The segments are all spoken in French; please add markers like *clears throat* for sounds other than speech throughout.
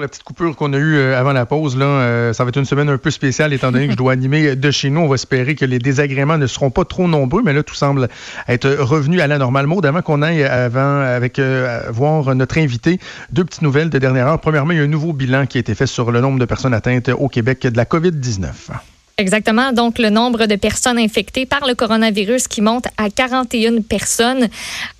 La petite coupure qu'on a eue euh, avant la pause, là, euh, ça va être une semaine un peu spéciale étant donné que je dois animer de chez nous. On va espérer que les désagréments ne seront pas trop nombreux, mais là, tout semble être revenu à la normale. Mode, avant qu'on aille avec euh, voir notre invité, deux petites nouvelles de dernière heure. Premièrement, il y a un nouveau bilan qui a été fait sur le nombre de personnes atteintes au Québec de la COVID-19. Exactement. Donc, le nombre de personnes infectées par le coronavirus qui monte à 41 personnes.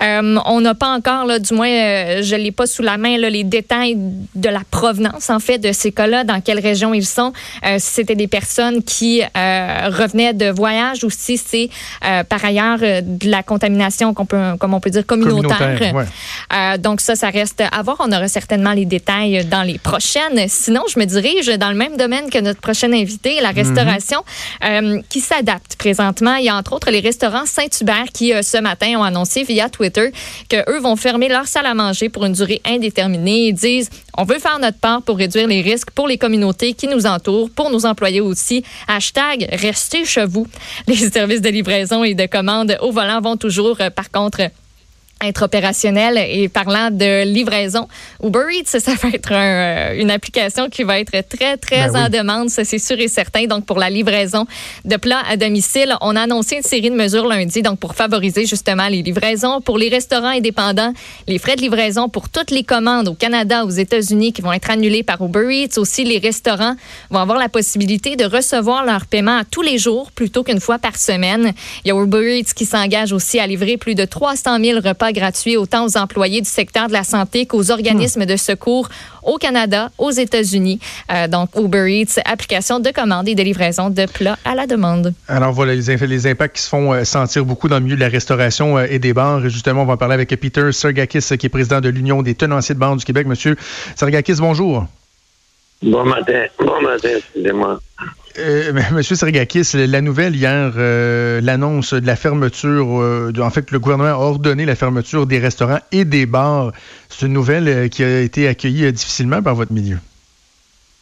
Euh, on n'a pas encore, là, du moins, euh, je l'ai pas sous la main, là, les détails de la provenance, en fait, de ces cas-là, dans quelle région ils sont. Euh, si c'était des personnes qui euh, revenaient de voyage ou si c'est, euh, par ailleurs, de la contamination, qu'on peut, comme on peut dire, communautaire. communautaire donc, ça, ça reste à voir. On aura certainement les détails dans les prochaines. Sinon, je me dirige dans le même domaine que notre prochaine invité, la restauration. Euh, qui s'adaptent présentement. Il y a entre autres les restaurants Saint-Hubert qui, euh, ce matin, ont annoncé via Twitter qu'eux vont fermer leur salle à manger pour une durée indéterminée. Ils disent on veut faire notre part pour réduire les risques pour les communautés qui nous entourent, pour nos employés aussi. Hashtag restez chez vous. Les *laughs* services de livraison et de commande au volant vont toujours, euh, par contre, être opérationnel et parlant de livraison, Uber Eats, ça va être euh, une application qui va être très, très ben en demande, ça c'est sûr et certain. Donc, pour la livraison de plats à domicile, on a annoncé une série de mesures lundi, donc pour favoriser justement les livraisons. Pour les restaurants indépendants, les frais de livraison pour toutes les commandes au Canada, aux États-Unis qui vont être annulés par Uber Eats. Aussi, les restaurants vont avoir la possibilité de recevoir leur paiement tous les jours plutôt qu'une fois par semaine. Il y a Uber Eats qui s'engage aussi à livrer plus de 300 000 repas gratuit autant aux employés du secteur de la santé qu'aux organismes de secours au Canada, aux États-Unis. Euh, donc, Uber Eats, application de commande et de livraison de plats à la demande. Alors, voilà les, les impacts qui se font euh, sentir beaucoup dans le milieu de la restauration euh, et des bars. Et justement, on va parler avec Peter Sergakis, qui est président de l'Union des tenanciers de bars du Québec. Monsieur Sergakis, bonjour. Bon matin. Bon matin, excusez-moi. Euh, Monsieur Sergakis, la nouvelle hier, euh, l'annonce de la fermeture, euh, en fait, le gouvernement a ordonné la fermeture des restaurants et des bars. C'est une nouvelle qui a été accueillie difficilement par votre milieu.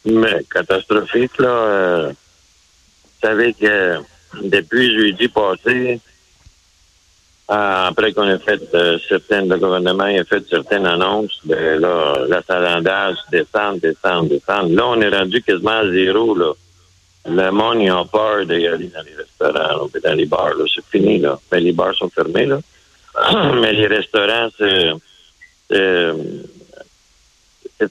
Mais catastrophique, là. vous savez que depuis jeudi passé, après qu'on ait fait certaines, le gouvernement a fait certaines annonces, ben là, l'achalandage descend, descend, descend. Là, on est rendu quasiment à zéro, là le monde, ils ont peur d'aller dans les restaurants, ou dans les bars. C'est fini, là. Mais les bars sont fermés, là. *clears throat* Mais les restaurants, c'est, c'est,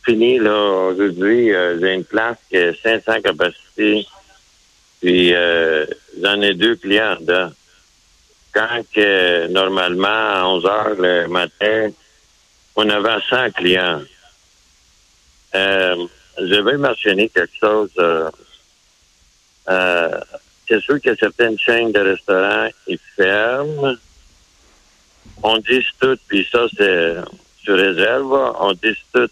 fini, là. Aujourd'hui, euh, j'ai une place qui a 500 capacités. Puis, euh, j'en ai deux clients dedans. Quand que, normalement, à 11 heures le matin, on avait 100 clients. Euh, je vais mentionner quelque chose. Euh, c'est sûr que certaines chaînes de restaurants, ils ferment. On dit tout, puis ça, c'est sur réserve. On dit tout.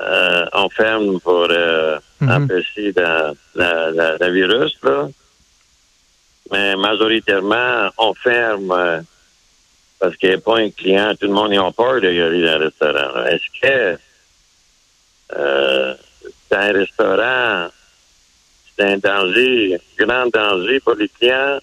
Euh, on ferme pour euh, mm-hmm. empêcher la, virus, là. Mais majoritairement, on ferme euh, parce qu'il n'y a pas un client. Tout le monde est en peur de y aller dans un restaurant. Est-ce que euh, c'est un restaurant c'est un danger, grand danger pour les clients.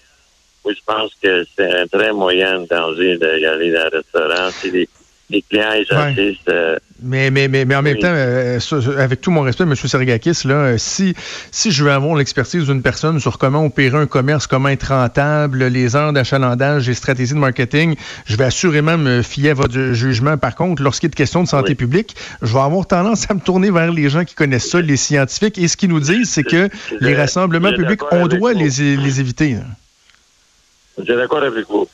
Moi, je pense que c'est un très moyen danger d'aller dans le restaurant. Si les, les clients, ils. Euh, mais, mais, mais, mais en même temps, euh, avec tout mon respect, M. Sergakis, là, euh, si, si je veux avoir l'expertise d'une personne sur comment opérer un commerce, comment être rentable, les heures d'achalandage, les stratégies de marketing, je vais assurément me fier à votre jugement. Par contre, lorsqu'il est question de santé publique, je vais avoir tendance à me tourner vers les gens qui connaissent ça, les scientifiques. Et ce qu'ils nous disent, c'est que les rassemblements publics, on doit les, les éviter. Je suis d'accord avec vous.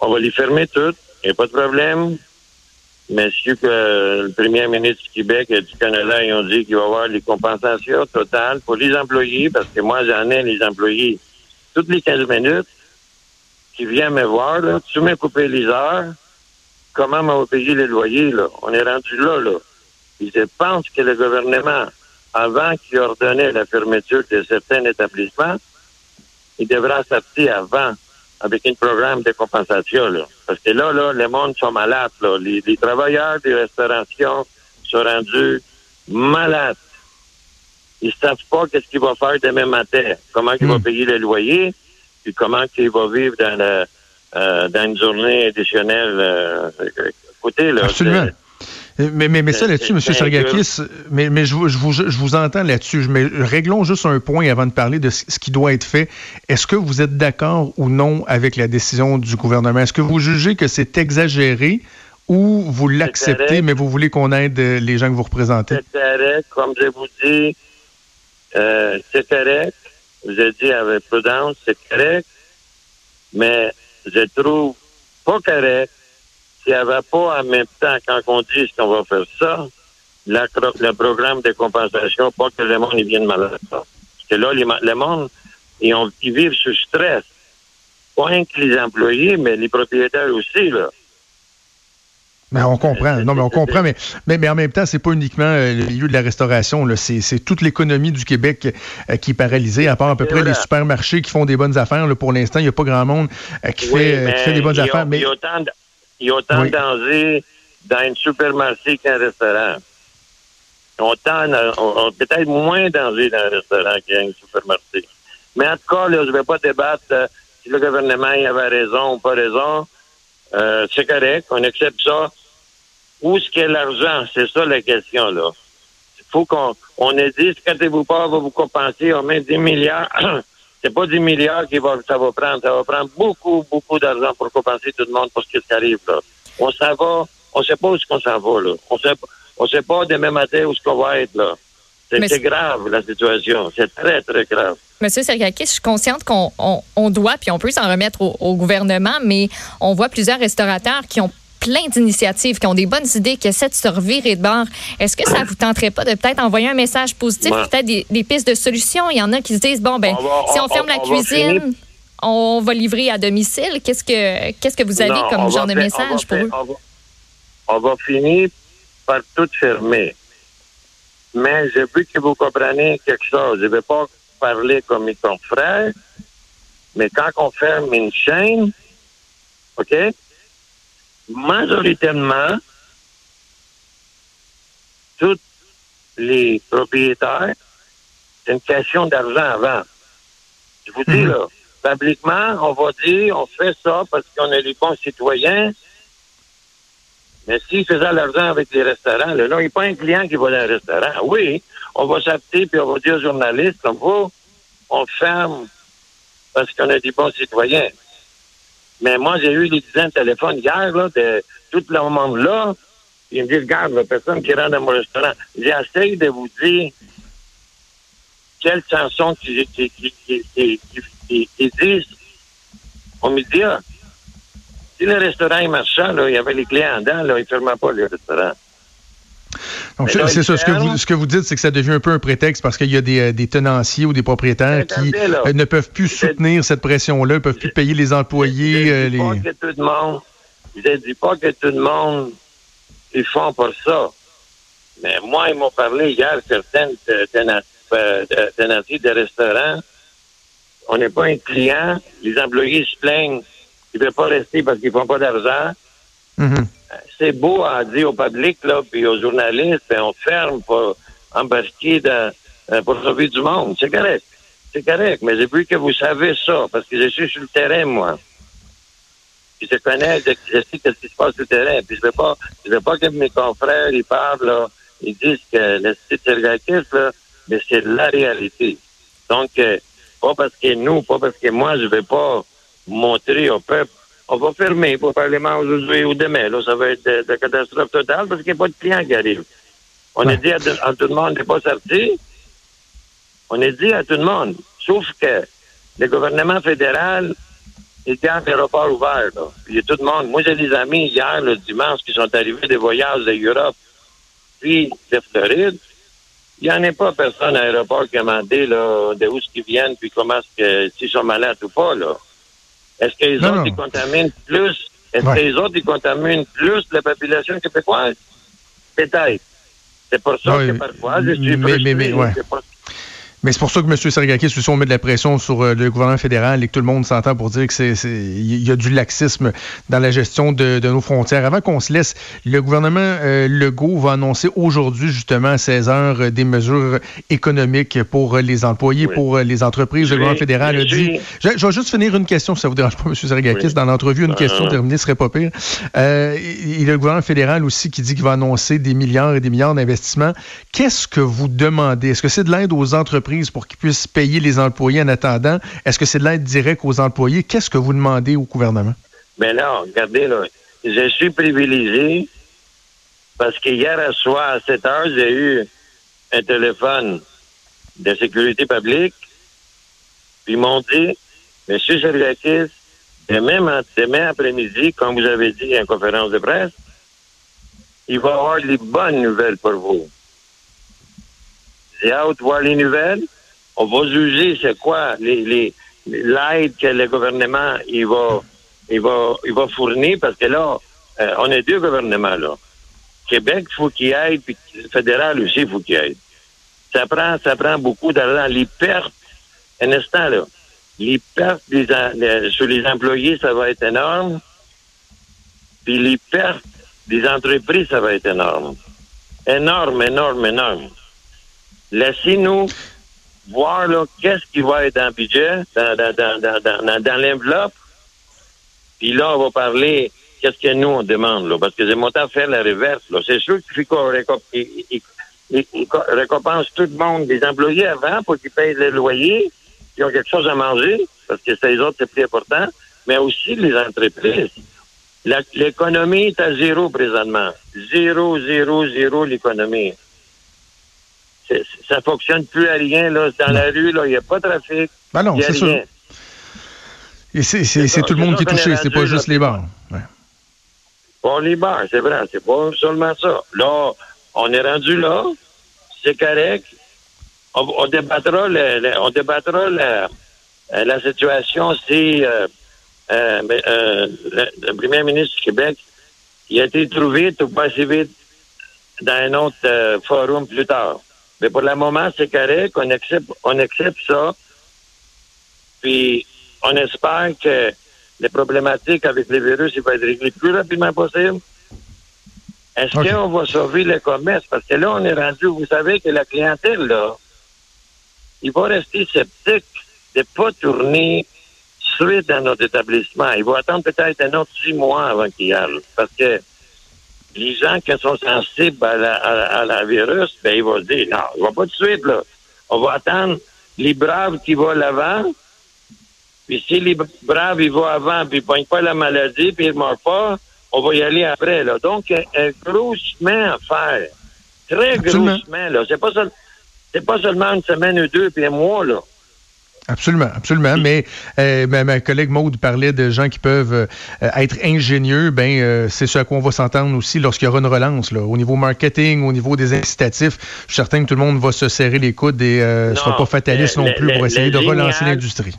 On va les fermer toutes il n'y a pas de problème. Mais que le premier ministre du Québec et du Canada, ils ont dit qu'il va y avoir des compensations totales pour les employés, parce que moi, j'en ai les employés toutes les 15 minutes qui viennent me voir, là, tu m'as coupé les heures, comment m'a payé les loyers, là? On est rendu là, là. Je pense que le gouvernement, avant qu'il ordonnait la fermeture de certains établissements, il devrait sortir avant avec un programme de compensation. Là. Parce que là, là, les monde sont malades. Là. Les, travailleurs des restaurations sont rendus malades. Ils savent pas qu'est-ce qu'ils vont faire demain matin, comment ils vont hmm. payer le loyer, puis comment ils vont vivre dans, euh, dans une journée additionnelle. Euh, là, Absolument. Mais, mais, mais ça là-dessus, M. Sergakis, mais, mais je, je, vous, je vous entends là-dessus. Mais réglons juste un point avant de parler de ce qui doit être fait. Est-ce que vous êtes d'accord ou non avec la décision du gouvernement? Est-ce que vous jugez que c'est exagéré ou vous l'acceptez, mais vous voulez qu'on aide les gens que vous représentez? C'est correct. Comme je vous dis, euh, c'est correct. Vous avez dit avec prudence, c'est correct. Mais je trouve pas correct s'il n'y avait pas en même temps, quand on dit qu'on va faire ça, le programme de compensation, pas que le monde vienne malade. Parce que là, les, le monde, ils, ont, ils vivent sous stress. Pas que les employés, mais les propriétaires aussi, là. Mais on comprend. Non, mais on comprend. Mais, mais, en même temps, c'est pas uniquement euh, le milieu de la restauration. C'est toute l'économie du Québec euh, qui est paralysée, à part à peu près les supermarchés qui font des bonnes affaires. Là, pour l'instant, il n'y a pas grand monde euh, qui, fait, qui fait des bonnes affaires. mais... Il y a autant, il y a autant de danger dans un supermarché qu'un restaurant. Peut-être moins de danger dans un restaurant qu'un supermarché. Mais en tout cas, là, je ne vais pas débattre si le gouvernement avait raison ou pas raison. c'est correct, on accepte ça. Où est-ce qu'il y a l'argent? C'est ça la question, là. Il faut qu'on on ait dit, quand vous pas, va vous compenser, on met 10 milliards. *clears throat* c'est pas 10 milliards qui va, ça va prendre. Ça va prendre beaucoup, beaucoup d'argent pour compenser tout le monde pour ce qui arrive, là. On s'en va, on sait pas où est-ce qu'on s'en va, là. On sait, on sait pas demain matin où est-ce qu'on va être, là. C'est grave, la situation. C'est très, très grave. Monsieur Sergakis, je suis consciente qu'on on, doit, puis on peut s'en remettre au, au, gouvernement, mais on voit plusieurs restaurateurs qui ont plein d'initiatives, qui ont des bonnes idées, qui essaient de se revirer de bord. Est-ce que ça vous tenterait pas de peut-être envoyer un message positif, peut-être des, pistes de solutions? Il y en a qui se disent, bon, ben, si on, ferme la cuisine, on va livrer à domicile. Qu'est-ce que, qu'est-ce que vous avez comme genre de message pour eux? On va, finir par tout fermer. Mais je veux que vous compreniez quelque chose. Je ne vais pas parler comme mes confrères, mais quand on ferme une chaîne, OK? Majoritairement, tous les propriétaires, c'est une question d'argent avant. Je vous dis, mhm. là, publiquement, on va dire, on fait ça parce qu'on est des bons citoyens. Mais s'ils faisaient l'argent avec les restaurants, là, il n'y a pas un client qui va dans un restaurant. Oui, on va s'appeler puis on va dire aux journalistes, comme vous, on ferme parce qu'on est des bons citoyens. Mais moi, j'ai eu des dizaines de téléphones hier, là, de tout le monde-là. Ils me disent, regarde, la personne qui rentre dans mon restaurant. J'essaie de vous dire quelles chansons qui, qui, qui, qui disent On me dit, ah, si le restaurant est marchand, là, il y avait les clients dedans, là, ils ne fermaient pas le restaurant. Donc, c'est ça. Ce que, vous, ce que vous dites, c'est que ça devient un peu un prétexte parce qu'il y a des, euh, des, tenanciers ou des propriétaires qui euh, ne peuvent plus soutenir cette pression-là, ne peuvent plus payer les employés. Je ne euh, dis pas que tout le monde, ils font pour ça. Mais moi, ils m'ont parlé hier, certaines tenanciers de restaurants. On n'est pas un client. Les employés se plaignent. Ils ne veulent pas rester parce qu'ils font pas d'argent. Mm-hmm c'est beau à dire au public, là, puis aux journalistes, ben, on ferme pour embarquer euh, pour sauver du monde. C'est correct. C'est correct. Mais j'ai vu que vous savez ça, parce que je suis sur le terrain, moi. Je connais, je, sais ce qui se passe sur le terrain. Puis je veux pas, je veux pas que mes confrères, ils parlent, là, ils disent que le site Sergakis, là, mais c'est la réalité. Donc, euh, pas parce que nous, pas parce que moi, je vais pas montrer au peuple on va fermer pour parlement aujourd'hui ou demain. Là, ça va être de, catastrophe totale parce qu'il n'y a pas de clients qui arrivent. On a dit à, tout le monde n'est pas sorti. On a dit à tout le monde. Sauf que le gouvernement fédéral, il garde l'aéroport ouvert. Là. Il y a tout le monde. Moi, j'ai des amis hier, le dimanche, qui sont arrivés des voyages de Europe puis de Floride. Il n'y en a pas personne à l'aéroport qui a demandé là, de où ils viennent puis comment est-ce que s'ils sont malades ou pas. là. Est-ce que les autres, ils contaminent plus? Est-ce que les autres, ils contaminent plus la population québécoise? Peut-être. C'est pour ça que parfois, je suis mais, mais, mais, Mais c'est pour ça que M. Sergakis, aussi, on met de la pression sur euh, le gouvernement fédéral et que tout le monde s'entend pour dire que c'est, il y a du laxisme dans la gestion de, nos frontières. Avant qu'on se laisse, le gouvernement euh, Legault va annoncer aujourd'hui, justement, à 16 heures, euh, des mesures économiques pour les employés, pour les entreprises. Le gouvernement fédéral a dit... Je, vais juste finir une question, si ça vous dérange pas, M. Sergakis. Dans l'entrevue, une question terminée serait pas pire. il y a le gouvernement fédéral aussi qui dit qu'il va annoncer des milliards et des milliards d'investissements. Qu'est-ce que vous demandez? Est-ce que c'est de l'aide aux entreprises? Pour qu'ils puissent payer les employés en attendant? Est-ce que c'est de l'aide directe aux employés? Qu'est-ce que vous demandez au gouvernement? Bien là, regardez, là, je suis privilégié parce qu'hier à soir, à 7 heures, j'ai eu un téléphone de sécurité publique, puis ils m'ont dit, Monsieur Sergakis, demain, demain après-midi, comme vous avez dit en conférence de presse, il va y avoir des bonnes nouvelles pour vous. J'ai hâte de voir les nouvelles. On va juger c'est quoi les, l'aide que le gouvernement il va, il va, il va fournir parce que là, euh, on est deux gouvernements là. Québec, faut qu'il aide, puis le fédéral aussi, faut qu'il aide. Ça prend, ça prend beaucoup d'argent. Les pertes, un instant là, les pertes sur les employés, ça va être énorme. Puis les pertes des entreprises, ça va être énorme. Énorme, énorme, énorme. Laissez-nous voir qu'est-ce qui va être dans le budget, dans, dans, dans, dans, l'enveloppe. Puis là, on va parler qu'est-ce que nous, on demande. Là, parce que j'ai monté à faire la reverse. C'est sûr qu'il faut qu'on récompense tout le monde, des employés avant, pour qu'ils payent le loyer, qu'ils ont quelque chose à manger, parce que c'est les autres, c'est plus important, mais aussi les entreprises. L'économie est à zéro présentement. Zéro, zéro, zéro l'économie ça fonctionne plus à rien. Là. Dans la rue, il n'y a pas de trafic. Ben non, c'est sûr. Et c'est tout le monde qui est touché, c'est pas juste les bars. Bon, les bars, c'est vrai, c'est pas seulement ça. Là, on est rendu là, c'est correct. On, débattra, le, on débattra la, la situation si euh, euh, euh, le, premier ministre du Québec il a été trouvé tout pas assez vite dans un autre forum plus tard. Mais pour le moment, c'est correct, on accepte, on accepte ça. Puis on espère que les problématiques avec les virus vont être réglées le plus rapidement possible. Est-ce qu'on va sauver le commerce? Parce que là, on est rendu, vous savez que la clientèle, là, il va rester sceptique de ne pas tourner suite dans notre établissement. Il va attendre peut-être un autre six mois avant qu'il y aille. Parce que les gens qui sont sensibles à la, virus, ben, ils vont se dire, non, on va pas tout de suite, là. On va attendre les braves qui vont l'avant. Puis si les braves, ils vont avant, puis ils pognent pas la maladie, puis ils meurent pas, on va y aller après, là. Donc, un, gros chemin à faire. Très gros chemin, là. C'est pas, c'est pas seulement une semaine ou deux, puis un mois, là. Absolument, absolument. Mais euh, ma, collègue Maude parlait de gens qui peuvent euh, être ingénieux. Ben, euh, c'est ce à quoi on va s'entendre aussi lorsqu'il y aura une relance. Là. Au niveau marketing, au niveau des incitatifs, je suis certain que tout le monde va se serrer les coudes et ne sera pas fataliste non plus pour essayer de relancer l'industrie.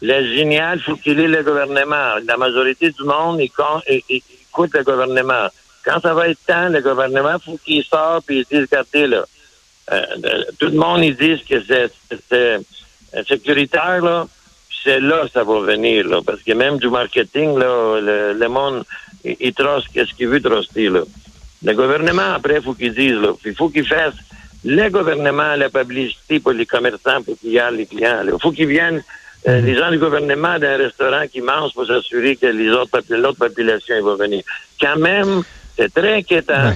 Le génial, il faut qu'il ait le gouvernement. La majorité du monde écoute le gouvernement. Quand ça va être temps, le gouvernement, il faut qu'il sorte et il dise, regardez, là, tout le monde, ils disent que c'est sécuritaire, là, c'est là que ça va venir, là, parce que même du marketing, là, le, monde, il, il qu'est-ce qu'il veut truster, là. Le gouvernement, après, il faut qu'il dise, là, il faut qu'il fasse le gouvernement, la publicité pour les commerçants, pour qu'il y ait les clients, Il faut qu'ils viennent, euh, mhm. les gens du gouvernement d'un restaurant qui mangent pour s'assurer que les autres, l'autre population va venir. Quand même, c'est très inquiétant.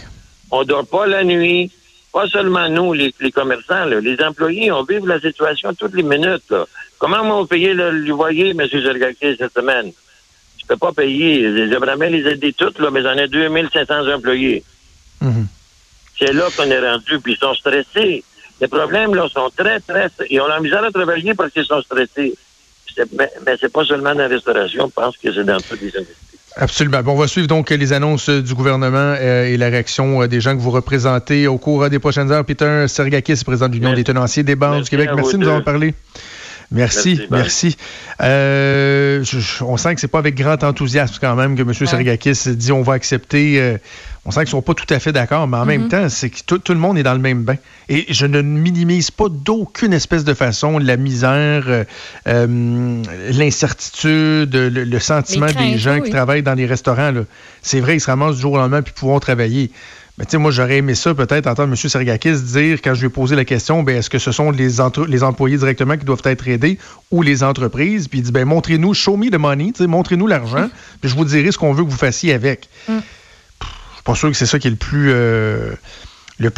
On dort pas la nuit pas seulement nous, les, commerçants, les employés, on vit la situation toutes les minutes. Comment on va payer le, loyer, M. Zergaki, cette semaine? Je peux pas payer. J'aimerais les aider toutes, là, mais j'en ai 2500 employés. Mhm. C'est là qu'on est rendu, puis ils sont stressés. Les problèmes, là, sont très, très... Ils ont la misère à travailler parce qu'ils sont stressés. Mais, mais c'est pas seulement dans la restauration, je pense que c'est dans toutes les industries. Absolument. Bon, on va suivre donc les annonces du gouvernement euh, et la réaction euh, des gens que vous représentez au cours des prochaines heures. Peter Sergakis, président de l'Union des tenanciers des banques du Québec. Merci de nous avoir parlé. Merci, merci. Euh, on sent que c'est pas avec grand enthousiasme quand même que M. Sergakis dit on va accepter on sent qu'ils sont pas tout à fait d'accord, mais en même Mhm. temps, c'est que tout, tout le monde est dans le même bain. Et je ne minimise pas d'aucune espèce de façon la misère, euh, euh, l'incertitude, le, le sentiment craintes, des gens oui, qui travaillent dans les restaurants. C'est vrai, ils se ramassent du jour au lendemain puis pourront travailler. Mais tu sais, moi, j'aurais aimé ça, peut-être, entendre M. Sergakis dire, quand je lui ai posé la question, ben, est-ce que ce sont les, les employés directement qui doivent être aidés ou les entreprises? Puis il dit, ben, montrez-nous, show me the money, montrez-nous l'argent, puis je vous dirai ce qu'on veut que vous fassiez avec. Mm. Pas sûr que c'est ça qui est le plus, euh,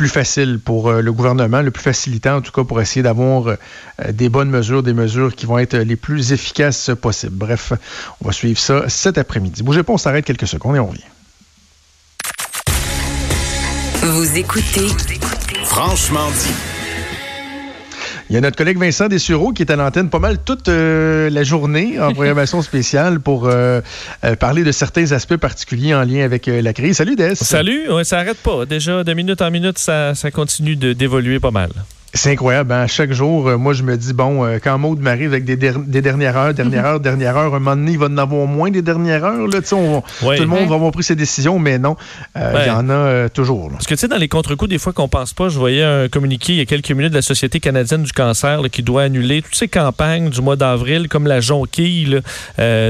facile pour euh, le gouvernement, le plus facilitant, en tout cas, pour essayer d'avoir euh, des bonnes mesures, des mesures qui vont être les plus efficaces possibles. Bref, on va suivre ça cet après-midi. Bougez pas, on s'arrête quelques secondes et on revient. Vous écoutez Franchement dit. Il y a notre collègue Vincent Dessureau qui est à l'antenne pas mal toute euh, la journée en *laughs* programmation spéciale pour euh, euh, parler de certains aspects particuliers en lien avec euh, la crise. Salut Des. Salut, ouais, ça arrête pas. Déjà, de minute en minute, ça, ça continue de- d'évoluer pas mal. C'est incroyable. hein. Chaque jour, euh, moi, je me dis, bon, euh, quand Maud m'arrive avec des, der- des dernières heures, dernières heures, dernières heures, un moment donné, il va en avoir moins des dernières heures. Là, Tu sais, on- Ouais. Tout le monde Ouais. va avoir pris ses décisions, mais non, euh, il Ouais. y en a toujours. là. Parce que, tu sais, dans les contre-coups, des fois qu'on pense pas, je voyais un communiqué il y a quelques minutes de la Société canadienne du cancer là, qui doit annuler toutes ces campagnes du mois d'avril, comme la jonquille.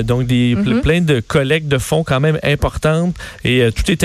donc, des, Mhm. plein de collectes de fonds quand même importantes. Et tout est